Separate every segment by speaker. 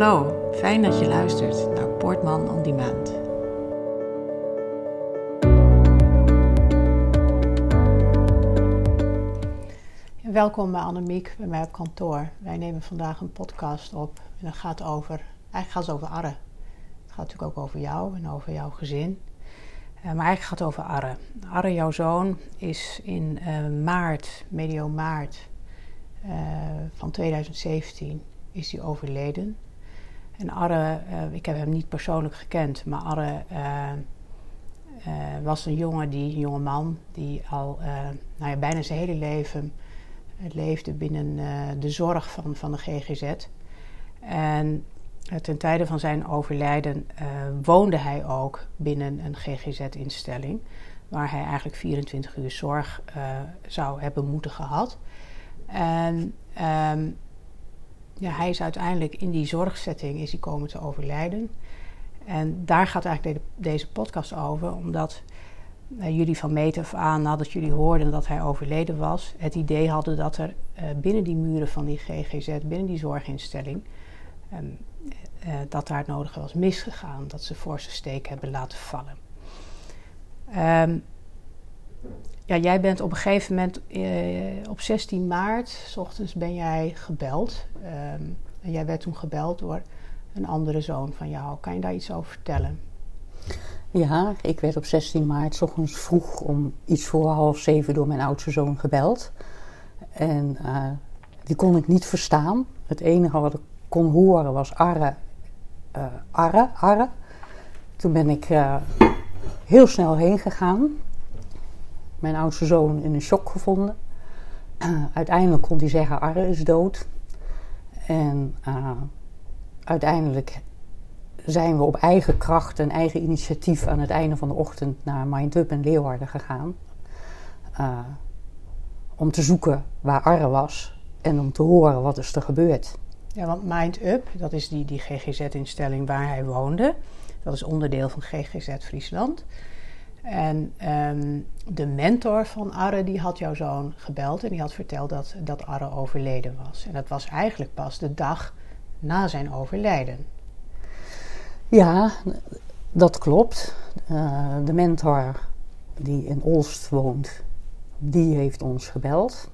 Speaker 1: Hallo, fijn dat je luistert naar Portman on Demand. Welkom bij Annemiek, bij mij op kantoor. Wij nemen vandaag een podcast op en dat gaat over, eigenlijk gaat het over Arre. Het gaat natuurlijk ook over jou en over jouw gezin. Uh, maar eigenlijk gaat het over Arre. Arre, jouw zoon, is in uh, maart, medio maart uh, van 2017 is hij overleden. En Arre, uh, ik heb hem niet persoonlijk gekend, maar Arre uh, was een jongen, die, een jonge man, die al nou ja, bijna zijn hele leven leefde binnen de zorg van, van de GGZ. En ten tijde van zijn overlijden woonde hij ook binnen een GGZ-instelling, waar hij eigenlijk 24 uur zorg zou hebben moeten gehad. En um, ja, hij is uiteindelijk in die zorgsetting is hij komen te overlijden. En daar gaat eigenlijk deze podcast over, omdat uh, jullie van meet af aan, nadat jullie hoorden dat hij overleden was, het idee hadden dat er uh, binnen die muren van die GGZ, binnen die zorginstelling, um, uh, dat daar het nodige was misgegaan, dat ze forse steek hebben laten vallen. Um, ja, jij bent op een gegeven moment eh, op 16 maart, s ochtends ben jij gebeld. Um, en jij werd toen gebeld door een andere zoon van jou. Kan je daar iets over vertellen?
Speaker 2: Ja, ik werd op 16 maart s ochtends vroeg om iets voor half zeven door mijn oudste zoon gebeld. En uh, die kon ik niet verstaan. Het enige wat ik kon horen was arre, uh, arre, arre. Toen ben ik heel snel heen gegaan mijn oudste zoon in een shock gevonden. Uiteindelijk kon hij zeggen: Arre is dood. En uh, uiteindelijk zijn we op eigen kracht en eigen initiatief aan het einde van de ochtend naar Mindup in Leeuwarden gegaan. Uh, om te zoeken waar Arre was en om te horen wat is er gebeurd.
Speaker 1: Ja, want Mind Up, dat is die, die GGZ-instelling waar hij woonde. Dat is onderdeel van GGZ Friesland. En um, de mentor van Arre die had jouw zoon gebeld en die had verteld dat, dat Arre overleden was. En dat was eigenlijk pas de dag na zijn overlijden.
Speaker 2: Ja, dat klopt. Uh, de mentor die in Olst woont, die heeft ons gebeld.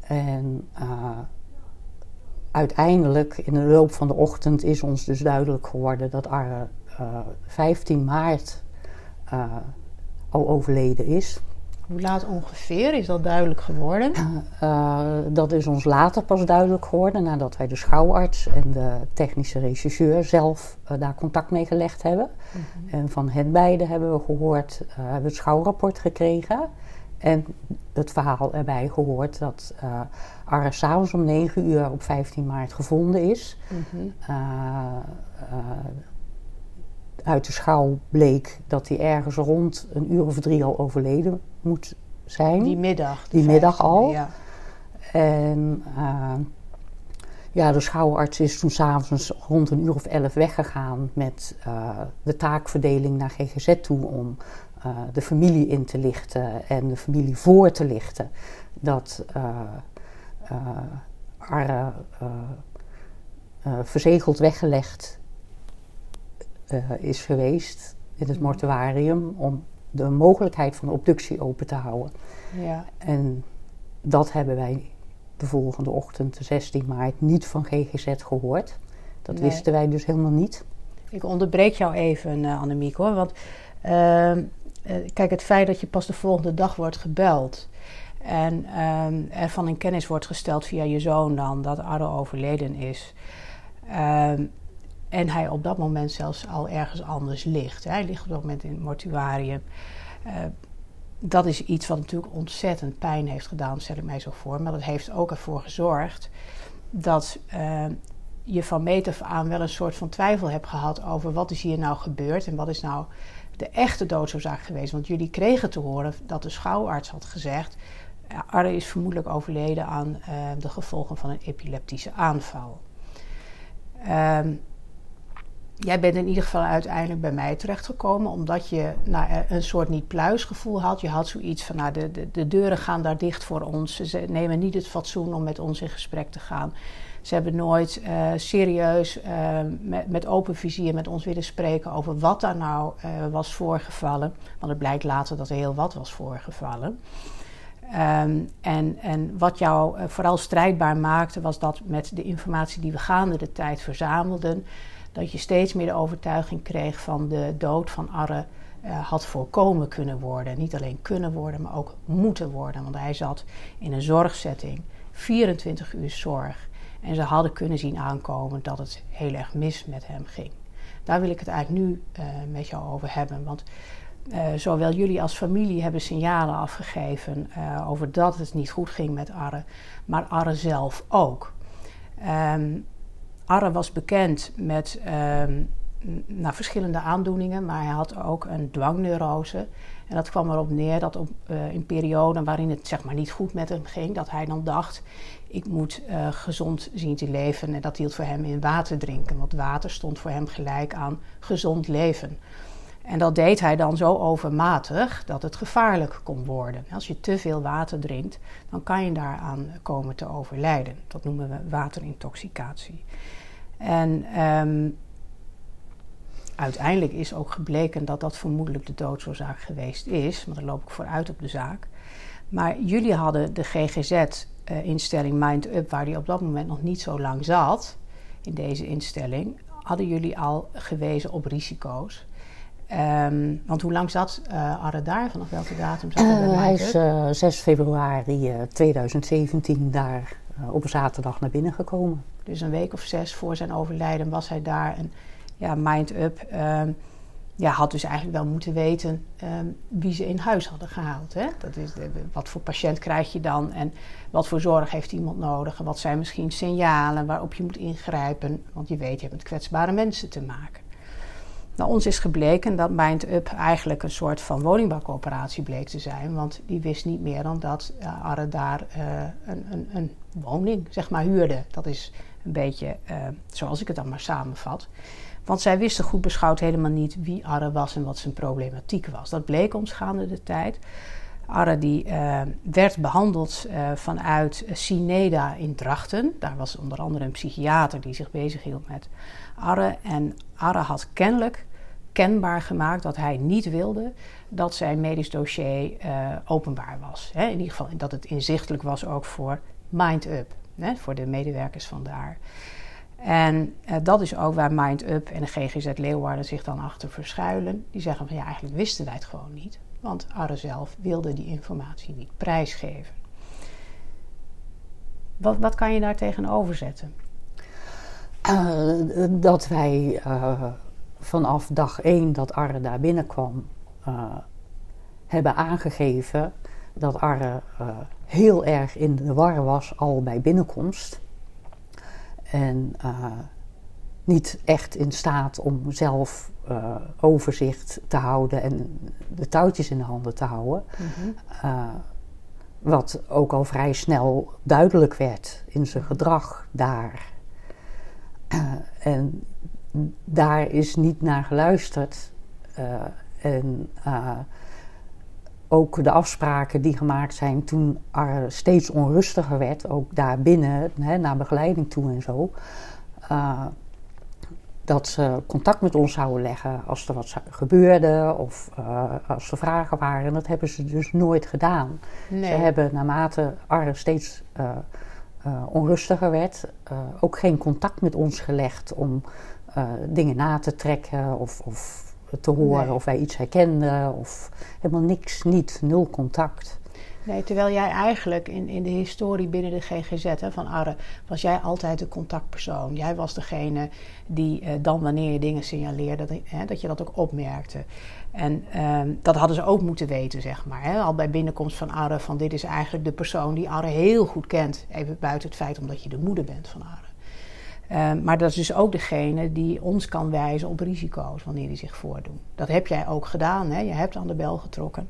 Speaker 2: En uh, uiteindelijk in de loop van de ochtend is ons dus duidelijk geworden dat Arre uh, 15 maart uh, al overleden is.
Speaker 1: Hoe laat ongeveer is dat duidelijk geworden?
Speaker 2: Uh, dat is ons later pas duidelijk geworden, nadat wij de schouwarts en de technische regisseur zelf uh, daar contact mee gelegd hebben. Mm -hmm. En van hen beiden hebben we gehoord, uh, hebben we het schouwrapport gekregen. En het verhaal erbij gehoord dat uh, s'avonds om 9 uur op 15 maart gevonden is. Mm -hmm uit de schouw bleek dat hij ergens rond een uur of drie al overleden moet zijn.
Speaker 1: Die middag.
Speaker 2: Die middag al. Ja. En uh, ja, de schouwarts is toen s'avonds rond een uur of elf weggegaan met uh, de taakverdeling naar GGZ toe om uh, de familie in te lichten en de familie voor te lichten. Dat Arre verzegeld weggelegd uh, is geweest in het mortuarium om de mogelijkheid van obductie open te houden. Ja. En dat hebben wij de volgende ochtend, de 16 maart, niet van GGZ gehoord. Dat nee. wisten wij dus helemaal niet.
Speaker 1: Ik onderbreek jou even, uh, Annemiek hoor. Want uh, kijk, het feit dat je pas de volgende dag wordt gebeld. En er van in kennis wordt gesteld via je zoon dan dat Ardo overleden is. En hij op dat moment zelfs al ergens anders ligt. Hij ligt op dat moment in het mortuarium. Uh, dat is iets wat natuurlijk ontzettend pijn heeft gedaan, stel ik mij zo voor. Maar dat heeft ook ervoor gezorgd dat uh, je van meet af aan wel een soort van twijfel hebt gehad over wat is hier nou gebeurd en wat is nou de echte doodsoorzaak geweest. Want jullie kregen te horen dat de schouwarts had gezegd: Arre is vermoedelijk overleden aan de gevolgen van een epileptische aanval. Um, jij bent in ieder geval uiteindelijk bij mij terechtgekomen, omdat je nou, een soort niet-pluisgevoel had. Je had zoiets van, nou, de, de, de, deuren gaan daar dicht voor ons. Ze nemen niet het fatsoen om met ons in gesprek te gaan. Ze hebben nooit uh, serieus uh, met, met, open vizier met ons willen spreken over wat daar nou was voorgevallen. Want het blijkt later dat er heel wat was voorgevallen. Um, en, en wat jou vooral strijdbaar maakte, was dat met de informatie die we gaande de tijd verzamelden, dat je steeds meer de overtuiging kreeg van de dood van Arre uh, had voorkomen kunnen worden. Niet alleen kunnen worden, maar ook moeten worden. Want hij zat in een zorgzetting, 24 uur zorg. En ze hadden kunnen zien aankomen dat het heel erg mis met hem ging. Daar wil ik het eigenlijk nu uh, met jou over hebben. Want uh, zowel jullie als familie hebben signalen afgegeven over dat het niet goed ging met Arre, maar Arre zelf ook. Um, Arre was bekend met um, nou, verschillende aandoeningen, maar hij had ook een dwangneurose. En dat kwam erop neer dat op, uh, in perioden waarin het zeg maar niet goed met hem ging, dat hij dan dacht: ik moet uh, gezond zien te leven. En dat hield voor hem in water drinken, want water stond voor hem gelijk aan gezond leven. En dat deed hij dan zo overmatig dat het gevaarlijk kon worden. Als je te veel water drinkt, dan kan je daaraan komen te overlijden. Dat noemen we waterintoxicatie. En um, uiteindelijk is ook gebleken dat dat vermoedelijk de doodsoorzaak geweest is. Maar daar loop ik vooruit op de zaak. Maar jullie hadden de GGZ-instelling uh, Mind Up, waar die op dat moment nog niet zo lang zat, in deze instelling, hadden jullie al gewezen op risico's. Um, want hoe lang zat uh, Arre daar? Vanaf welke datum zat hij
Speaker 2: uh, Hij is uh, 6 februari 2017 daar op een zaterdag naar binnen gekomen.
Speaker 1: Dus een week of zes voor zijn overlijden was hij daar. En ja, Mind Up um, ja, had dus eigenlijk wel moeten weten um, wie ze in huis hadden gehaald. Hè? Dat is de, wat voor patiënt krijg je dan en wat voor zorg heeft iemand nodig? En wat zijn misschien signalen waarop je moet ingrijpen? Want je weet, je hebt met kwetsbare mensen te maken. Nou, ons is gebleken dat Mind Up eigenlijk een soort van woningbouwcoöperatie bleek te zijn. Want die wist niet meer dan dat uh, Arre daar uh, een, een, een, woning, zeg maar, huurde. Dat is een beetje uh, zoals ik het dan maar samenvat. Want zij wisten goed beschouwd helemaal niet wie Arre was en wat zijn problematiek was. Dat bleek ons gaande de tijd. Arre die werd behandeld vanuit Cineda in Drachten. Daar was onder andere een psychiater die zich bezighield met Arre. En Arre had kennelijk kenbaar gemaakt dat hij niet wilde dat zijn medisch dossier uh, openbaar was. In ieder geval dat het inzichtelijk was ook voor Mind Up, voor de medewerkers van daar. En uh, dat is ook waar Mind Up en de GGZ Leeuwarden zich dan achter verschuilen. Die zeggen van ja, eigenlijk wisten wij het gewoon niet. Want Arre zelf wilde die informatie niet prijsgeven. Wat, wat kan je daar tegenover zetten?
Speaker 2: Uh, dat wij uh, vanaf dag één dat Arre daar binnenkwam, uh, hebben aangegeven dat Arre heel erg in de war was al bij binnenkomst. En niet echt in staat om zelf overzicht te houden en de touwtjes in de handen te houden. Mm-hmm. wat ook al vrij snel duidelijk werd in zijn gedrag daar. Uh, en daar is niet naar geluisterd. En ook de afspraken die gemaakt zijn toen er steeds onrustiger werd, ook daarbinnen, hè, naar begeleiding toe en zo. Dat ze contact met ons zouden leggen als er wat gebeurde of als er vragen waren. En dat hebben ze dus nooit gedaan. Nee. Ze hebben naarmate Arre steeds uh, onrustiger werd, ook geen contact met ons gelegd om dingen na te trekken of, of te horen nee. of wij iets herkenden of helemaal niks, niet, nul contact.
Speaker 1: Nee, terwijl jij eigenlijk in, in de historie binnen de GGZ hè, van Arre, was jij altijd de contactpersoon. Jij was degene die uh, dan wanneer je dingen signaleerde, dat, hè, dat je dat ook opmerkte. En uh, dat hadden ze ook moeten weten, zeg maar. Hè? Al bij binnenkomst van Arre, van dit is eigenlijk de persoon die Arre heel goed kent. Even buiten het feit omdat je de moeder bent van Arre. Uh, maar dat is dus ook degene die ons kan wijzen op risico's wanneer die zich voordoen. Dat heb jij ook gedaan, hè? je hebt aan de bel getrokken.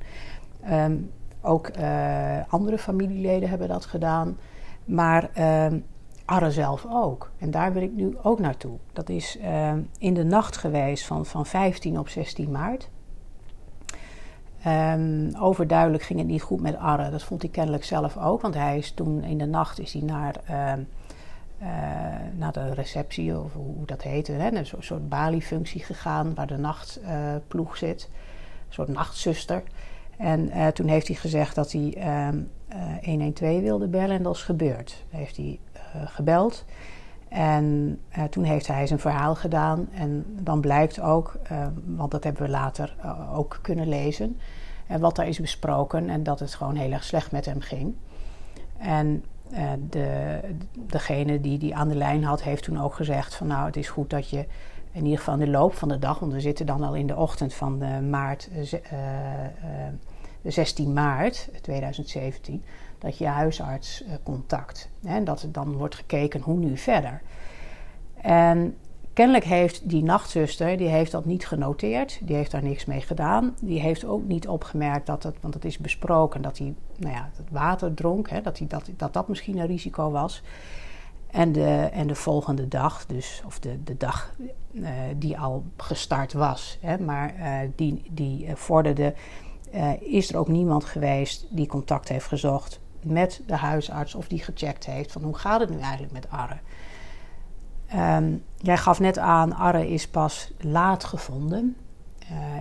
Speaker 1: Um, ook uh, andere familieleden hebben dat gedaan. Maar uh, Arre zelf ook. En daar wil ik nu ook naartoe. Dat is ehm, in de nacht geweest van, van 15 op 16 maart. Um, overduidelijk ging het niet goed met Arre. Dat vond hij kennelijk zelf ook. Want hij is toen in de nacht is hij naar, uh, naar de receptie, of hoe dat heette. Hè, een soort, baliefunctie gegaan waar de nachtploeg zit. Een soort nachtzuster. En uh, toen heeft hij gezegd dat hij 112 wilde bellen en dat is gebeurd. Heeft hij gebeld. En toen heeft hij zijn verhaal gedaan. En dan blijkt ook, want dat hebben we later ook kunnen lezen, wat daar is besproken en dat het gewoon heel erg slecht met hem ging. En de, degene die die aan de lijn had, heeft toen ook gezegd van nou, het is goed dat je in ieder geval in de loop van de dag, want we zitten dan al in de ochtend van de maart, de 16 maart 2017, dat je huisarts contact. En dat er dan wordt gekeken hoe nu verder. En kennelijk heeft die nachtzuster, die heeft dat niet genoteerd. Die heeft daar niks mee gedaan. Die heeft ook niet opgemerkt dat het, want het is besproken, dat hij nou ja, het water dronk. Hè, dat, dat, dat dat misschien een risico was. En de, en de volgende dag, dus, of de, de dag uh, die al gestart was, hè, maar uh, die, die vorderde, is er ook niemand geweest die contact heeft gezocht met de huisarts of die gecheckt heeft van hoe gaat het nu eigenlijk met Arre. Um, jij gaf net aan, Arre is pas laat gevonden.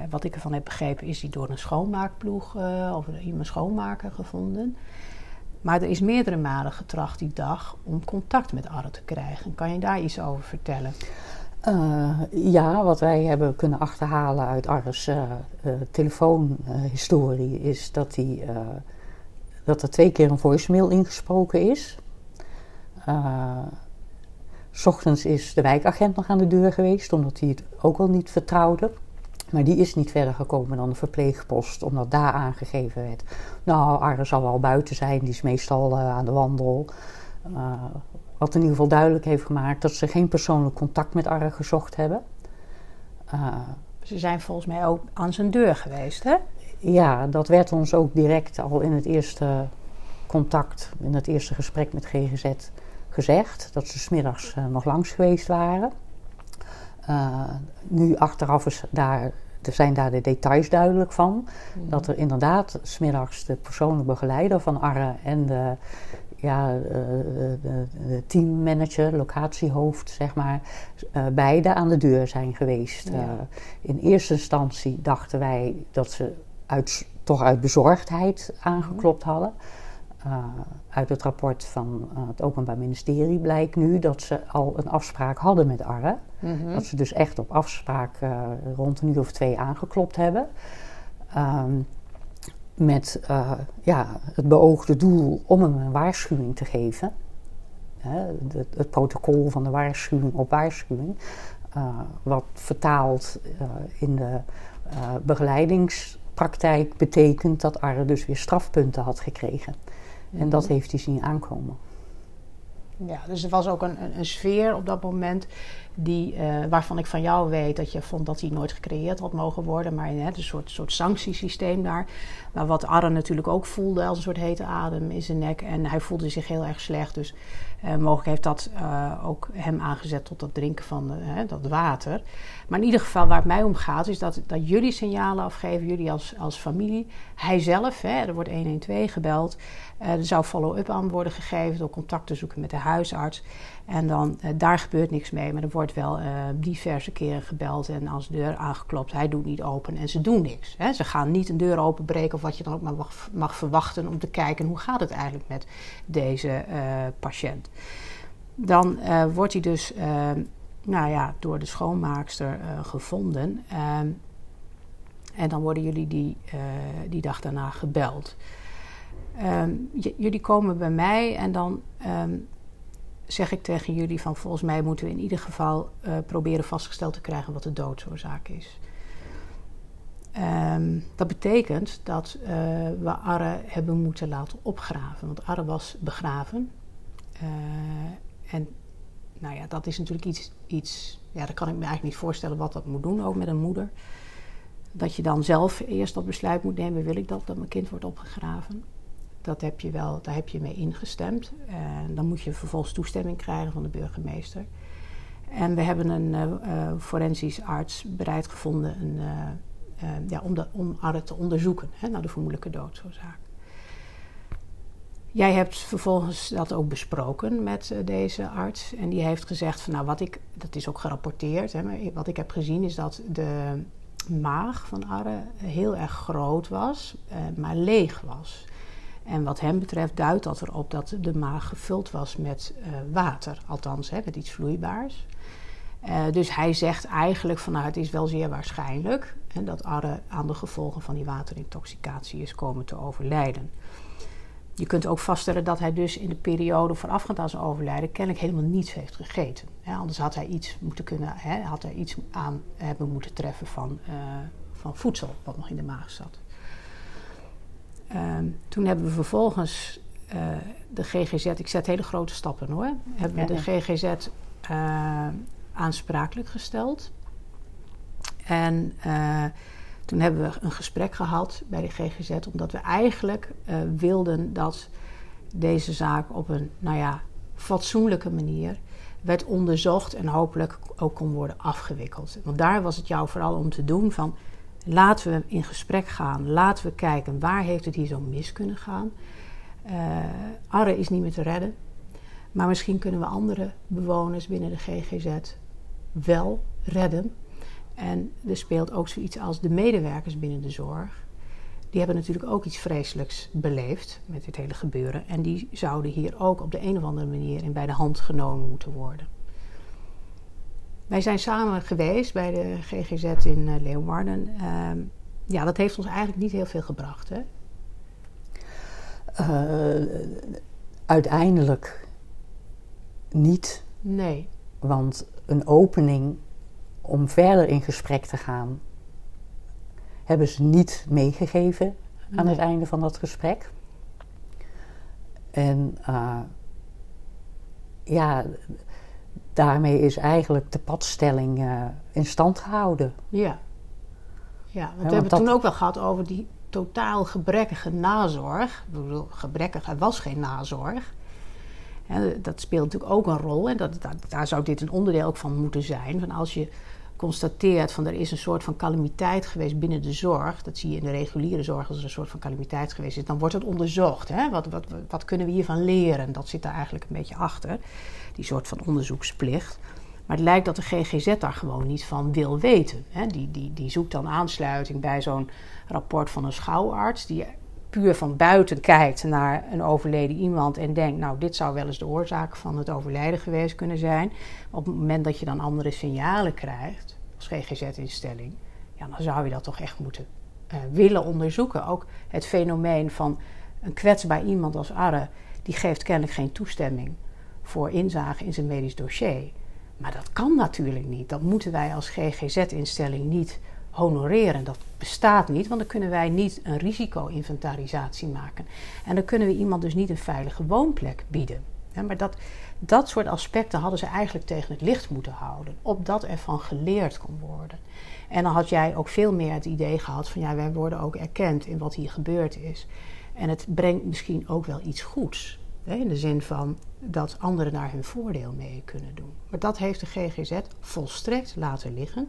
Speaker 1: Wat ik ervan heb begrepen is die door een schoonmaakploeg of iemand schoonmaker gevonden. Maar er is meerdere malen getracht die dag om contact met Arre te krijgen. Kan je daar iets over vertellen?
Speaker 2: Uh, ja, wat wij hebben kunnen achterhalen uit Arre's telefoonhistorie is dat hij dat er twee keer een voicemail ingesproken is. S ochtends is de wijkagent nog aan de deur geweest, omdat hij het ook al niet vertrouwde. Maar die is niet verder gekomen dan de verpleegpost, omdat daar aangegeven werd. Nou, Arre zal wel buiten zijn, die is meestal uh, aan de wandel. Uh, wat in ieder geval duidelijk heeft gemaakt dat ze geen persoonlijk contact met Arre gezocht hebben.
Speaker 1: ze zijn volgens mij ook aan zijn deur geweest, hè?
Speaker 2: ja, dat werd ons ook direct al in het eerste contact, in het eerste gesprek met GGZ gezegd. Dat ze smiddags nog langs geweest waren. Uh, nu achteraf is daar, zijn daar de details duidelijk van. Mm. Dat er inderdaad smiddags de persoonlijke begeleider van Arre en de, ja, uh, de, de, teammanager, locatiehoofd, zeg maar, beide aan de deur zijn geweest. Ja. in eerste instantie dachten wij dat ze uit, toch uit bezorgdheid aangeklopt hadden. Uh, uit het rapport van uh, het Openbaar Ministerie blijkt nu dat ze al een afspraak hadden met Arre. Mm -hmm. Dat ze dus echt op afspraak uh, rond een uur of twee aangeklopt hebben. Um, met ja, het beoogde doel om hem een waarschuwing te geven. De, het protocol van de waarschuwing op waarschuwing. wat vertaald in de begeleidings praktijk betekent dat Arre dus weer strafpunten had gekregen. En dat heeft hij zien aankomen.
Speaker 1: Ja, dus er was ook een, een, een sfeer op dat moment die, uh, waarvan ik van jou weet dat je vond dat hij nooit gecreëerd had mogen worden. Maar hè, een soort, soort sanctiesysteem daar. Maar wat Arre natuurlijk ook voelde als een soort hete adem in zijn nek. En hij voelde zich heel erg slecht. Dus uh, mogelijk heeft dat uh, ook hem aangezet tot het drinken van dat water. Maar in ieder geval waar het mij om gaat is dat, dat jullie signalen afgeven. Jullie als, als familie. Hij zelf, hè, er wordt 112 gebeld. er zou follow-up aan worden gegeven door contact te zoeken met de huisarts. En dan, uh, daar gebeurt niks mee, maar er wordt wel uh, diverse keren gebeld en als de deur aangeklopt. Hij doet niet open en ze doen niks. Hè. Ze gaan niet een deur openbreken of wat je dan ook maar mag, mag verwachten om te kijken hoe gaat het eigenlijk met deze uh, patiënt. Dan wordt hij dus nou ja, door de schoonmaakster gevonden. Ehm, en dan worden jullie die, die dag daarna gebeld. Um, jullie komen bij mij en dan um, zeg ik tegen jullie van volgens mij moeten we in ieder geval uh, proberen vastgesteld te krijgen wat de doodsoorzaak is. Dat betekent dat we Arre hebben moeten laten opgraven. Want Arre was begraven. En nou ja, dat is natuurlijk iets, iets. Ja, dat kan ik me eigenlijk niet voorstellen wat dat moet doen, ook met een moeder. Dat je dan zelf eerst dat besluit moet nemen: wil ik dat, dat mijn kind wordt opgegraven? Dat heb je wel, daar heb je mee ingestemd. En dan moet je vervolgens toestemming krijgen van de burgemeester. En we hebben een uh, forensisch arts bereid gevonden een, ja, om, de, om te onderzoeken hè, naar de vermoedelijke doodsoorzaak. Jij hebt vervolgens dat ook besproken met deze arts. En die heeft gezegd van nou wat ik, dat is ook gerapporteerd, hè, maar wat ik heb gezien is dat de maag van Arre heel erg groot was, eh, maar leeg was. En wat hem betreft duidt dat erop dat de maag gevuld was met uh, water, althans hè, met iets vloeibaars. Dus hij zegt eigenlijk van nou het is wel zeer waarschijnlijk hè, dat Arre aan de gevolgen van die waterintoxicatie is komen te overlijden. Je kunt ook vaststellen dat hij dus in de periode voorafgaand aan zijn overlijden kennelijk helemaal niets heeft gegeten. anders had hij iets moeten kunnen, had hij iets aan hebben moeten treffen van, uh, van voedsel wat nog in de maag zat. Uh, toen hebben we vervolgens uh, de GGZ, ik zet hele grote stappen hoor, hebben we de GGZ eh, aansprakelijk gesteld. En toen hebben we een gesprek gehad bij de GGZ, omdat we eigenlijk uh, wilden dat deze zaak op een, nou ja, fatsoenlijke manier werd onderzocht en hopelijk ook kon worden afgewikkeld. Want daar was het jou vooral om te doen van laten we in gesprek gaan, laten we kijken waar heeft het hier zo mis kunnen gaan. Uh, Arre is niet meer te redden, maar misschien kunnen we andere bewoners binnen de GGZ wel redden en er speelt ook zoiets als de medewerkers binnen de zorg. Die hebben natuurlijk ook iets vreselijks beleefd met dit hele gebeuren. En die zouden hier ook op de een of andere manier in bij de hand genomen moeten worden. Wij zijn samen geweest bij de GGZ in uh, Leeuwarden. Uh, ja, dat heeft ons eigenlijk niet heel veel gebracht. Hè?
Speaker 2: Uh, uiteindelijk niet.
Speaker 1: Nee.
Speaker 2: Want een opening om verder in gesprek te gaan, hebben ze niet meegegeven aan het einde van dat gesprek. En uh, ja, daarmee is eigenlijk de padstelling uh, in stand gehouden.
Speaker 1: Ja, ja want we hebben het toen ook wel gehad over die totaal gebrekkige nazorg. Ik bedoel, gebrekkig, er was geen nazorg. Dat speelt natuurlijk ook een rol en dat, daar zou dit een onderdeel ook van moeten zijn. Van als je constateert van er is een soort van calamiteit geweest binnen de zorg, dat zie je in de reguliere zorg als er een soort van calamiteit geweest is, dan wordt het onderzocht. Hè? Wat, wat, wat kunnen we hiervan leren? Dat zit daar eigenlijk een beetje achter, die soort van onderzoeksplicht. Maar het lijkt dat de GGZ daar gewoon niet van wil weten. Hè? Die, die, die zoekt dan aansluiting bij zo'n rapport van een schouwarts, die puur van buiten kijkt naar een overleden iemand en denkt, nou, dit zou wel eens de oorzaak van het overlijden geweest kunnen zijn. Op het moment dat je dan andere signalen krijgt, als GGZ-instelling, ja, dan zou je dat toch echt moeten uh, willen onderzoeken. Ook het fenomeen van een kwetsbaar iemand als Arre, die geeft kennelijk geen toestemming voor inzage in zijn medisch dossier. Maar dat kan natuurlijk niet. Dat moeten wij als GGZ-instelling niet honoreren. Dat bestaat niet, want dan kunnen wij niet een risico-inventarisatie maken. En dan kunnen we iemand dus niet een veilige woonplek bieden. maar dat, dat soort aspecten hadden ze eigenlijk tegen het licht moeten houden, opdat er van geleerd kon worden. En dan had jij ook veel meer het idee gehad van ja, wij worden ook erkend in wat hier gebeurd is. En het brengt misschien ook wel iets goeds. in de zin van dat anderen daar hun voordeel mee kunnen doen. Maar dat heeft de GGZ volstrekt laten liggen.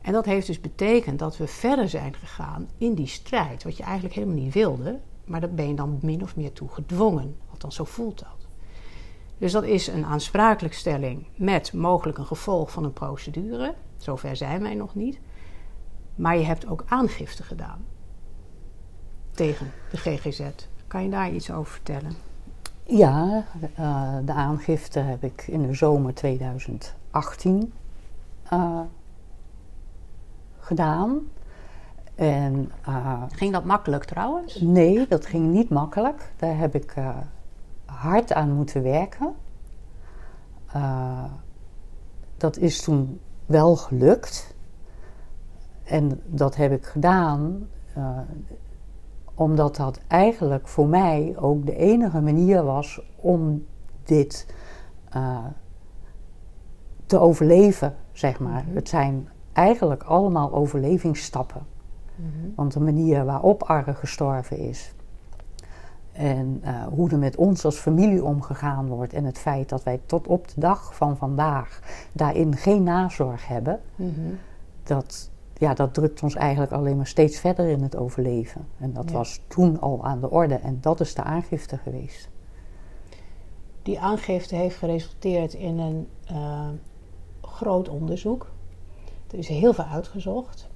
Speaker 1: En dat heeft dus betekend dat we verder zijn gegaan in die strijd, wat je eigenlijk helemaal niet wilde, maar daar ben je dan min of meer toe gedwongen. Althans, zo voelt dat. Dus dat is een aansprakelijkstelling met mogelijk een gevolg van een procedure. Zover zijn wij nog niet. Maar je hebt ook aangifte gedaan tegen de GGZ. Kan je daar iets over vertellen?
Speaker 2: Ja, uh, de aangifte heb ik in de zomer 2018 uh, gedaan. En,
Speaker 1: uh, ging dat makkelijk trouwens?
Speaker 2: Nee, dat ging niet makkelijk. Daar heb ik uh, hard aan moeten werken. Uh, dat is toen wel gelukt. En dat heb ik gedaan omdat dat eigenlijk voor mij ook de enige manier was om dit te overleven, zeg maar. Het zijn eigenlijk allemaal overlevingsstappen. Mhm. Want de manier waarop Arre gestorven is, En uh, hoe er met ons als familie omgegaan wordt. En het feit dat wij tot op de dag van vandaag daarin geen nazorg hebben. dat, ja, dat drukt ons eigenlijk alleen maar steeds verder in het overleven. En dat was toen al aan de orde. En dat is de aangifte geweest.
Speaker 1: Die aangifte heeft geresulteerd in een uh, groot onderzoek. Er is heel veel uitgezocht.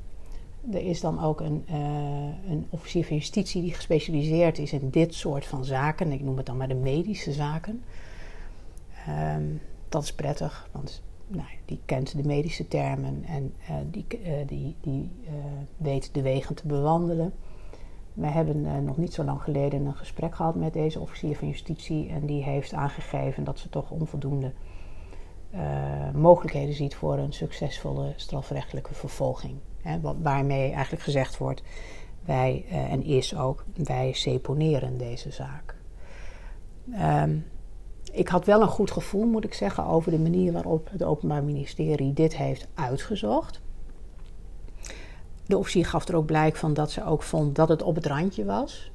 Speaker 1: Er is dan ook een, uh, een officier van justitie die gespecialiseerd is in dit soort van zaken. Ik noem het dan maar de medische zaken. Um, dat is prettig, want nou, die kent de medische termen en uh, die, uh, die, die weet de wegen te bewandelen. Wij hebben nog niet zo lang geleden een gesprek gehad met deze officier van justitie en die heeft aangegeven dat ze toch onvoldoende mogelijkheden ziet voor een succesvolle strafrechtelijke vervolging. Hè, waarmee eigenlijk gezegd wordt, wij, uh, en is ook, wij seponeren deze zaak. Um, ik had wel een goed gevoel, moet ik zeggen, over de manier waarop het Openbaar Ministerie dit heeft uitgezocht. De officier gaf er ook blijk van dat ze ook vond dat het op het randje was.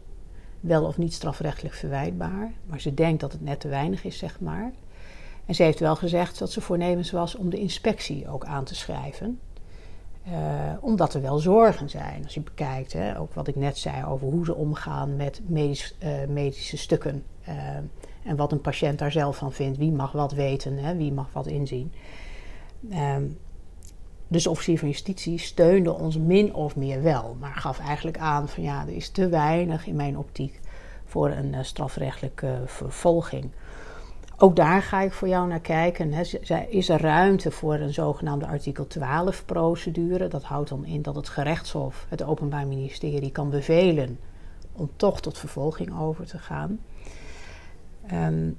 Speaker 1: Wel of niet strafrechtelijk verwijtbaar, maar ze denkt dat het net te weinig is, zeg maar. En ze heeft wel gezegd dat ze voornemens was om de inspectie ook aan te schrijven. Uh, omdat er wel zorgen zijn. Als je bekijkt, hè, ook wat ik net zei over hoe ze omgaan met uh, medische stukken. Uh, en wat een patiënt daar zelf van vindt. Wie mag wat weten, hè, wie mag wat inzien. Ehm, dus de officier van justitie steunde ons min of meer wel. Maar gaf eigenlijk aan van ja, er is te weinig in mijn optiek voor een strafrechtelijke vervolging. Ook daar ga ik voor jou naar kijken. Is er ruimte voor een zogenaamde artikel 12 procedure? Dat houdt dan in dat het gerechtshof, het Openbaar Ministerie, kan bevelen om toch tot vervolging over te gaan. Um,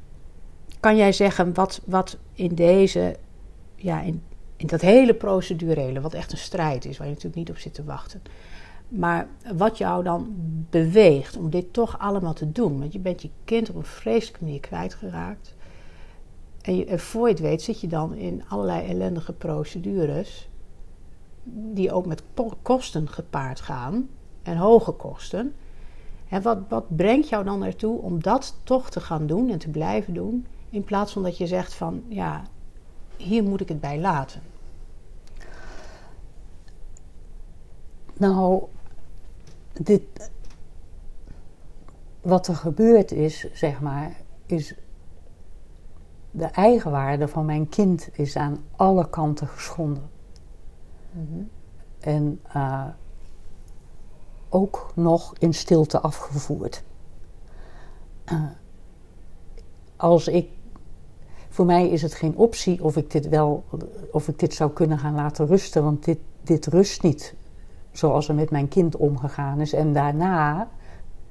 Speaker 1: kan jij zeggen wat, wat in deze, ja, in, in dat hele procedurele, wat echt een strijd is, waar je natuurlijk niet op zit te wachten. Maar wat jou dan beweegt om dit toch allemaal te doen. Want je bent je kind op een vreselijke manier kwijtgeraakt. En, je, voor je het weet zit je dan in allerlei ellendige procedures, die ook met kosten gepaard gaan en hoge kosten. En wat, wat brengt jou dan ertoe om dat toch te gaan doen en te blijven doen, in plaats van dat je zegt van ja, hier moet ik het bij laten?
Speaker 2: Nou, dit, wat er gebeurd is, zeg maar, is de eigenwaarde van mijn kind is aan alle kanten geschonden. Mm En uh, ook nog in stilte afgevoerd. Uh, als ik, voor mij is het geen optie of ik dit wel, of ik dit zou kunnen gaan laten rusten, want dit, dit rust niet zoals er met mijn kind omgegaan is. En daarna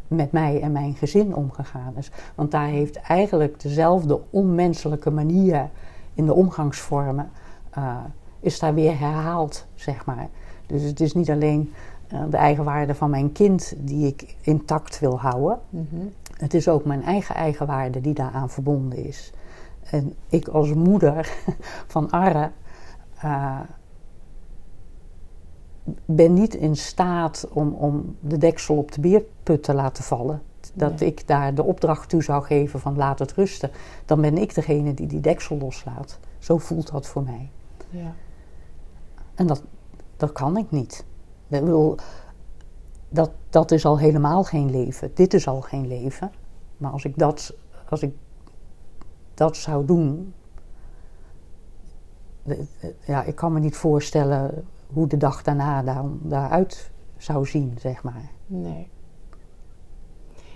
Speaker 2: met mij en mijn gezin omgegaan is. Want daar heeft eigenlijk dezelfde onmenselijke manier in de omgangsvormen, uh, is daar weer herhaald, zeg maar. Dus het is niet alleen uh, de eigenwaarde van mijn kind die ik intact wil houden. Mm -hmm. Het is ook mijn eigen eigenwaarde die daaraan verbonden is. En ik als moeder van Arre uh, ben niet in staat om, om de deksel op de bierput te laten vallen. Dat ik daar de opdracht toe zou geven van laat het rusten. Dan ben ik degene die die deksel loslaat. Zo voelt dat voor mij. Ja. En dat, dat kan ik niet. Ik bedoel, dat, dat is al helemaal geen leven. Dit is al geen leven. Maar als ik dat, als ik dat zou doen. Ja, ik kan me niet voorstellen hoe de dag daarna daar, daaruit zou zien, zeg maar.
Speaker 1: Nee.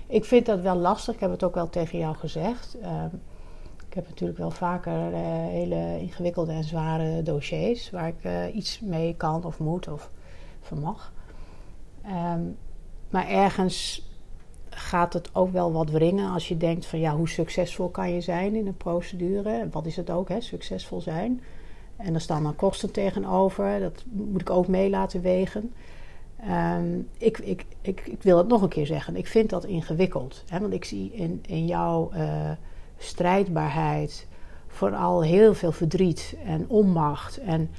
Speaker 1: Ik vind dat wel lastig. Ik heb het ook wel tegen jou gezegd. Uh, ik heb natuurlijk wel vaker uh, hele ingewikkelde en zware dossiers waar ik uh, iets mee kan of moet of vermag. Um, maar ergens gaat het ook wel wat wringen als je denkt van ja, hoe succesvol kan je zijn in een procedure? Wat is het ook, hè, succesvol zijn? En er staan dan kosten tegenover. Dat moet ik ook mee laten wegen. Um, ik, ik, ik, ik, wil het nog een keer zeggen. Ik vind dat ingewikkeld. Hè? Want ik zie in, in jouw uh, strijdbaarheid vooral heel veel verdriet en onmacht. En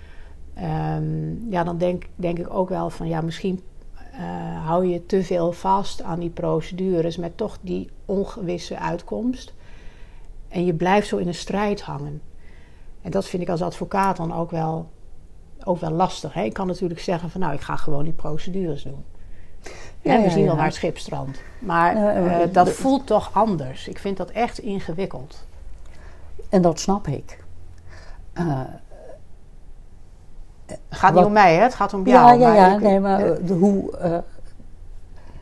Speaker 1: um, ja, dan denk, denk ik ook wel van ja, misschien uh, hou je te veel vast aan die procedures met toch die ongewisse uitkomst. En je blijft zo in een strijd hangen. En dat vind ik als advocaat dan ook wel, ook wel lastig. Hè? Ik kan natuurlijk zeggen van nou, ik ga gewoon die procedures doen. Ja, we zien wel waar het schip strandt. Maar uh, dat voelt toch anders. Ik vind dat echt ingewikkeld.
Speaker 2: En dat snap ik. Uh,
Speaker 1: het gaat niet om mij, hè? het gaat om jou.
Speaker 2: Ja, ja, ja. nee, maar hoe, uh,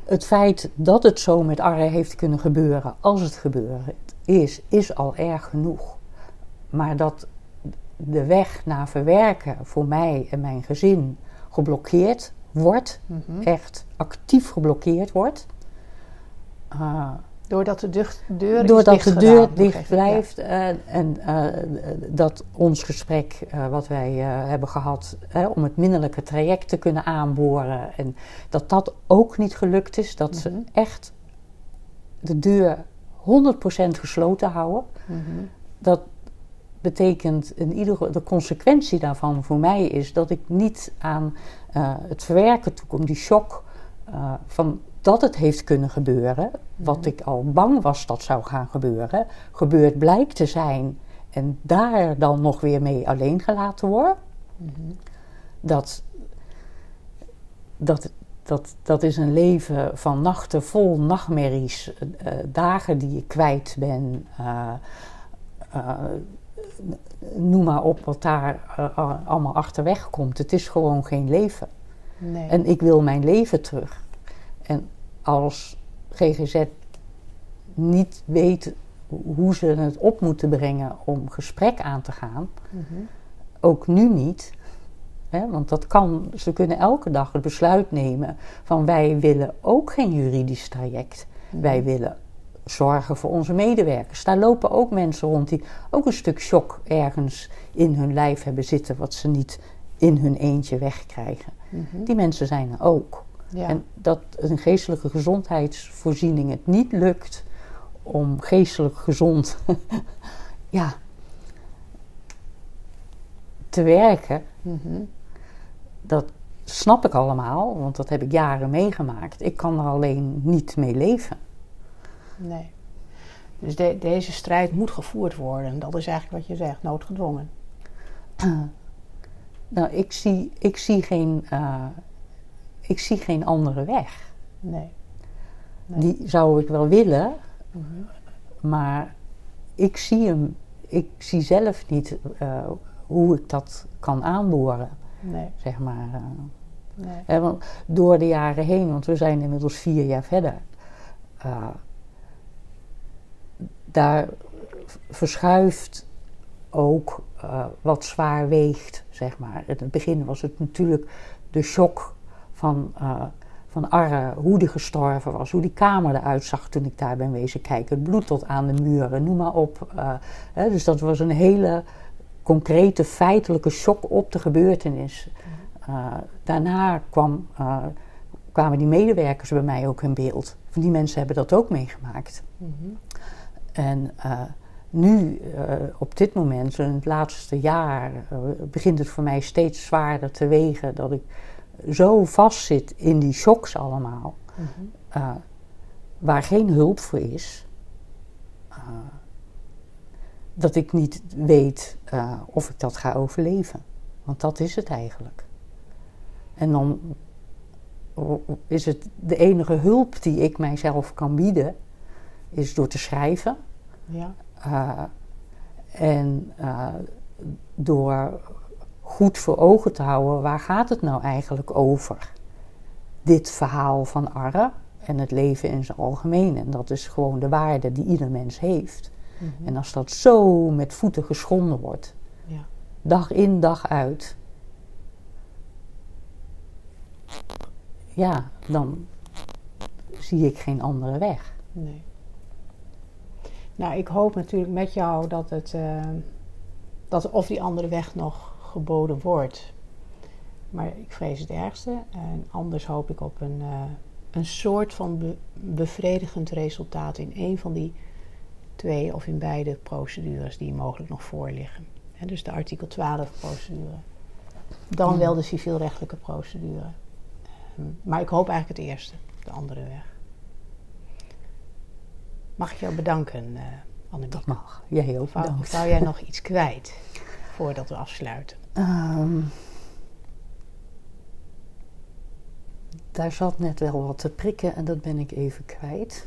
Speaker 2: het feit dat het zo met Arre heeft kunnen gebeuren, als het gebeurd is, is al erg genoeg. Maar dat de weg naar verwerken voor mij en mijn gezin geblokkeerd wordt, mhm. echt actief geblokkeerd wordt.
Speaker 1: Uh, Doordat de deur,
Speaker 2: Doordat de deur dicht blijft uh, en uh, dat ons gesprek wat wij hebben gehad om het minderlijke traject te kunnen aanboren en dat dat ook niet gelukt is, dat ze mhm. echt de deur 100% gesloten houden. Mhm. Dat betekent in ieder de consequentie daarvan voor mij is dat ik niet aan uh, het verwerken toekom, die shock uh, van dat het heeft kunnen gebeuren, wat ik al bang was dat zou gaan gebeuren, gebeurd blijkt te zijn en daar dan nog weer mee alleen gelaten worden. Mhm. Dat, dat, dat, dat is een leven van nachten vol nachtmerries, uh, dagen die je kwijt ben noem maar op wat daar uh, allemaal achterweg komt. Het is gewoon geen leven. Nee. En ik wil mijn leven terug. En als GGZ niet weet hoe ze het op moeten brengen om gesprek aan te gaan, mhm. ook nu niet. Hè, want dat kan, ze kunnen elke dag het besluit nemen van wij willen ook geen juridisch traject. Mhm. Wij willen zorgen voor onze medewerkers. Daar lopen ook mensen rond die ook een stuk shock ergens in hun lijf hebben zitten, wat ze niet in hun eentje wegkrijgen. Mhm. Die mensen zijn er ook. En dat een geestelijke gezondheidsvoorziening het niet lukt om geestelijk gezond ja, te werken, mhm. dat snap ik allemaal, want dat heb ik jaren meegemaakt. Ik kan er alleen niet mee leven.
Speaker 1: Nee. Dus deze strijd moet gevoerd worden. Dat is eigenlijk wat je zegt, noodgedwongen.
Speaker 2: nou, ik zie, ik zie, geen, uh, ik zie geen andere weg. Nee. nee. Die zou ik wel willen, mm -hmm. maar ik zie hem, ik zie zelf niet uh, hoe ik dat kan aanboren. Nee. Zeg maar. Uh, nee. want door de jaren heen, want we zijn inmiddels vier jaar verder daar verschuift ook uh, wat zwaar weegt, zeg maar. In het begin was het natuurlijk de shock van, uh, van Arre, hoe die gestorven was, hoe die kamer eruit zag toen ik daar ben wezen kijken. Het bloed tot aan de muren, noem maar op. Uh, hè, dus dat was een hele concrete, feitelijke shock op de gebeurtenis. daarna kwam, kwamen die medewerkers bij mij ook in beeld. Die mensen hebben dat ook meegemaakt. Mm. En uh, nu, uh, op dit moment, in het laatste jaar, uh, begint het voor mij steeds zwaarder te wegen dat ik zo vastzit in die shocks allemaal, mm -hmm. waar geen hulp voor is, dat ik niet weet of ik dat ga overleven. Want dat is het eigenlijk. En dan is het de enige hulp die ik mijzelf kan bieden, is door te schrijven. Ja. Uh, en uh, door goed voor ogen te houden, waar gaat het nou eigenlijk over? Dit verhaal van Arre en het leven in zijn algemeen. En dat is gewoon de waarde die ieder mens heeft. Mm -hmm. En als dat zo met voeten geschonden wordt, ja. dag in, dag uit, ja, dan zie ik geen andere weg. Nee.
Speaker 1: Nou, ik hoop natuurlijk met jou dat het, uh, dat of die andere weg nog geboden wordt. Maar ik vrees het ergste. En anders hoop ik op een, uh, een soort van bevredigend resultaat in een van die twee of in beide procedures die mogelijk nog voorliggen. He, dus de artikel 12 procedure. Dan wel de civielrechtelijke procedure. Maar ik hoop eigenlijk het eerste, de andere weg. Mag ik jou bedanken, uh, Annemiek?
Speaker 2: Dat mag. Jij ook bedankt.
Speaker 1: Of zou jij nog iets kwijt voordat we afsluiten?
Speaker 2: Ehm, daar zat net wel wat te prikken en dat ben ik even kwijt.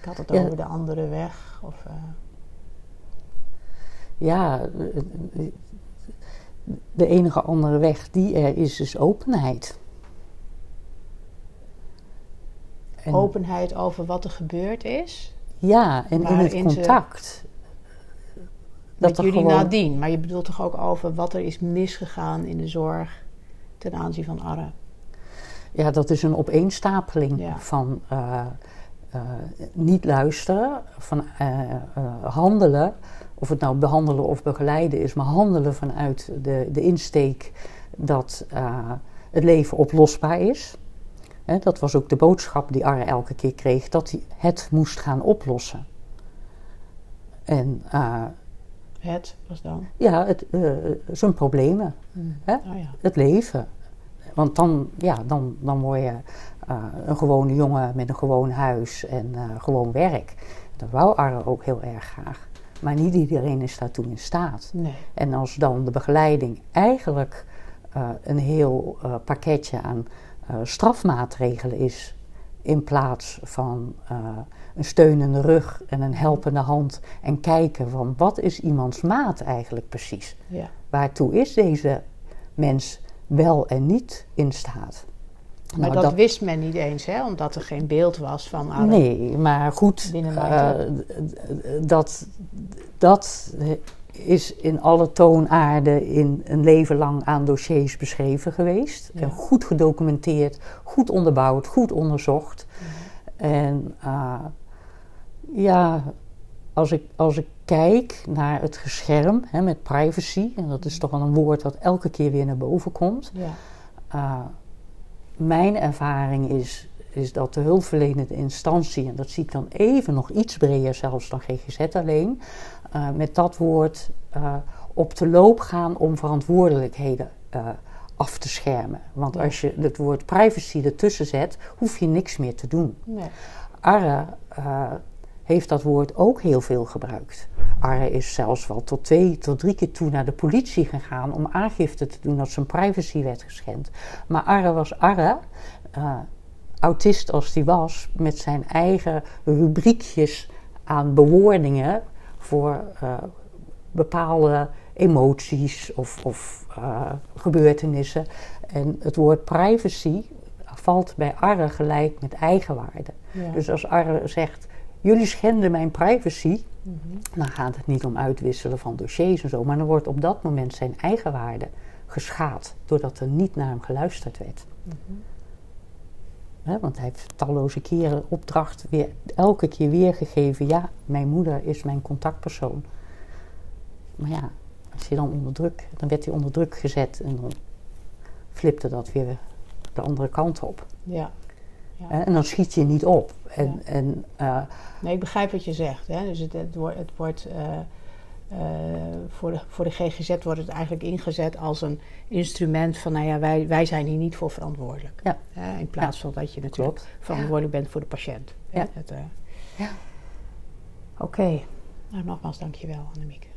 Speaker 1: Ik had het over de andere weg. Of, uh...
Speaker 2: Ja, de enige andere weg die er is, is openheid.
Speaker 1: En openheid over wat er gebeurd is?
Speaker 2: Ja, en in het contact.
Speaker 1: dat met jullie gewoon... nadien. Maar je bedoelt toch ook over wat er is misgegaan in de zorg ten aanzien van Arre?
Speaker 2: Ja, dat is een opeenstapeling van uh, uh, niet luisteren, van uh, handelen. Of het nou behandelen of begeleiden is, maar handelen vanuit de, de insteek dat het leven oplosbaar is. Hè, dat was ook de boodschap die Arre elke keer kreeg, dat hij het moest gaan oplossen.
Speaker 1: En, het was dan?
Speaker 2: Ja, het, zijn problemen. Hmm. Hè? Oh ja. Het leven. Want dan, ja, dan, dan word je uh, een gewone jongen met een gewoon huis en gewoon werk. Dat wou Arre ook heel erg graag. Maar niet iedereen is daartoe in staat.
Speaker 1: Nee.
Speaker 2: En als dan de begeleiding eigenlijk een heel pakketje aan strafmaatregelen is, in plaats van een steunende rug en een helpende hand en kijken van wat is iemands maat eigenlijk precies?
Speaker 1: Ja.
Speaker 2: Waartoe is deze mens wel en niet in staat?
Speaker 1: Maar nou, dat, wist men niet eens, hè? omdat er geen beeld was van
Speaker 2: Nee, maar goed, uh, dat, dat is in alle toonaarden in een leven lang aan dossiers beschreven geweest. En goed gedocumenteerd, goed onderbouwd, goed onderzocht. En uh, ja, als ik, als ik kijk naar het gescherm hè, met privacy, en dat is toch wel een woord dat elke keer weer naar boven komt.
Speaker 1: Ja.
Speaker 2: Uh, mijn ervaring is, is dat de hulpverlenende instantie, en dat zie ik dan even nog iets breder zelfs dan GGZ alleen, uh, met dat woord uh, op de loop gaan om verantwoordelijkheden uh, af te schermen. Want ja. als je het woord privacy ertussen zet, hoef je niks meer te doen.
Speaker 1: Nee.
Speaker 2: Arre heeft dat woord ook heel veel gebruikt. Arre is zelfs wel tot twee tot drie keer toe naar de politie gegaan om aangifte te doen dat zijn privacy werd geschend. Maar Arre was Arre, autist als die was, met zijn eigen rubriekjes aan bewoordingen voor uh, bepaalde emoties of, of uh, gebeurtenissen. En het woord privacy valt bij Arre gelijk met eigenwaarde.
Speaker 1: Ja.
Speaker 2: Dus als Arre zegt jullie schenden mijn privacy. Mm -hmm. Dan gaat het niet om uitwisselen van dossiers en zo. Maar dan wordt op dat moment zijn eigen waarde geschaad. Doordat er niet naar hem geluisterd werd.
Speaker 1: Mm -hmm.
Speaker 2: Want hij heeft talloze keren opdracht weer elke keer weergegeven. Ja, mijn moeder is mijn contactpersoon. Maar ja, als je dan onder druk, dan werd hij onder druk gezet en dan flipte dat weer de andere kant op.
Speaker 1: Ja.
Speaker 2: Ja. En dan schiet je niet op. En, ja. en, uh,
Speaker 1: nee, ik begrijp wat je zegt. Hè? Dus het, het, wordt, het wordt uh, uh, voor, de, voor de GGZ wordt het eigenlijk ingezet als een instrument van, nou ja, wij, wij zijn hier niet voor verantwoordelijk.
Speaker 2: Ja.
Speaker 1: in plaats van dat je natuurlijk Klopt. verantwoordelijk bent voor de patiënt.
Speaker 2: Ja.
Speaker 1: Het,
Speaker 2: ja.
Speaker 1: Oké, okay. nou nogmaals dankjewel Annemieke.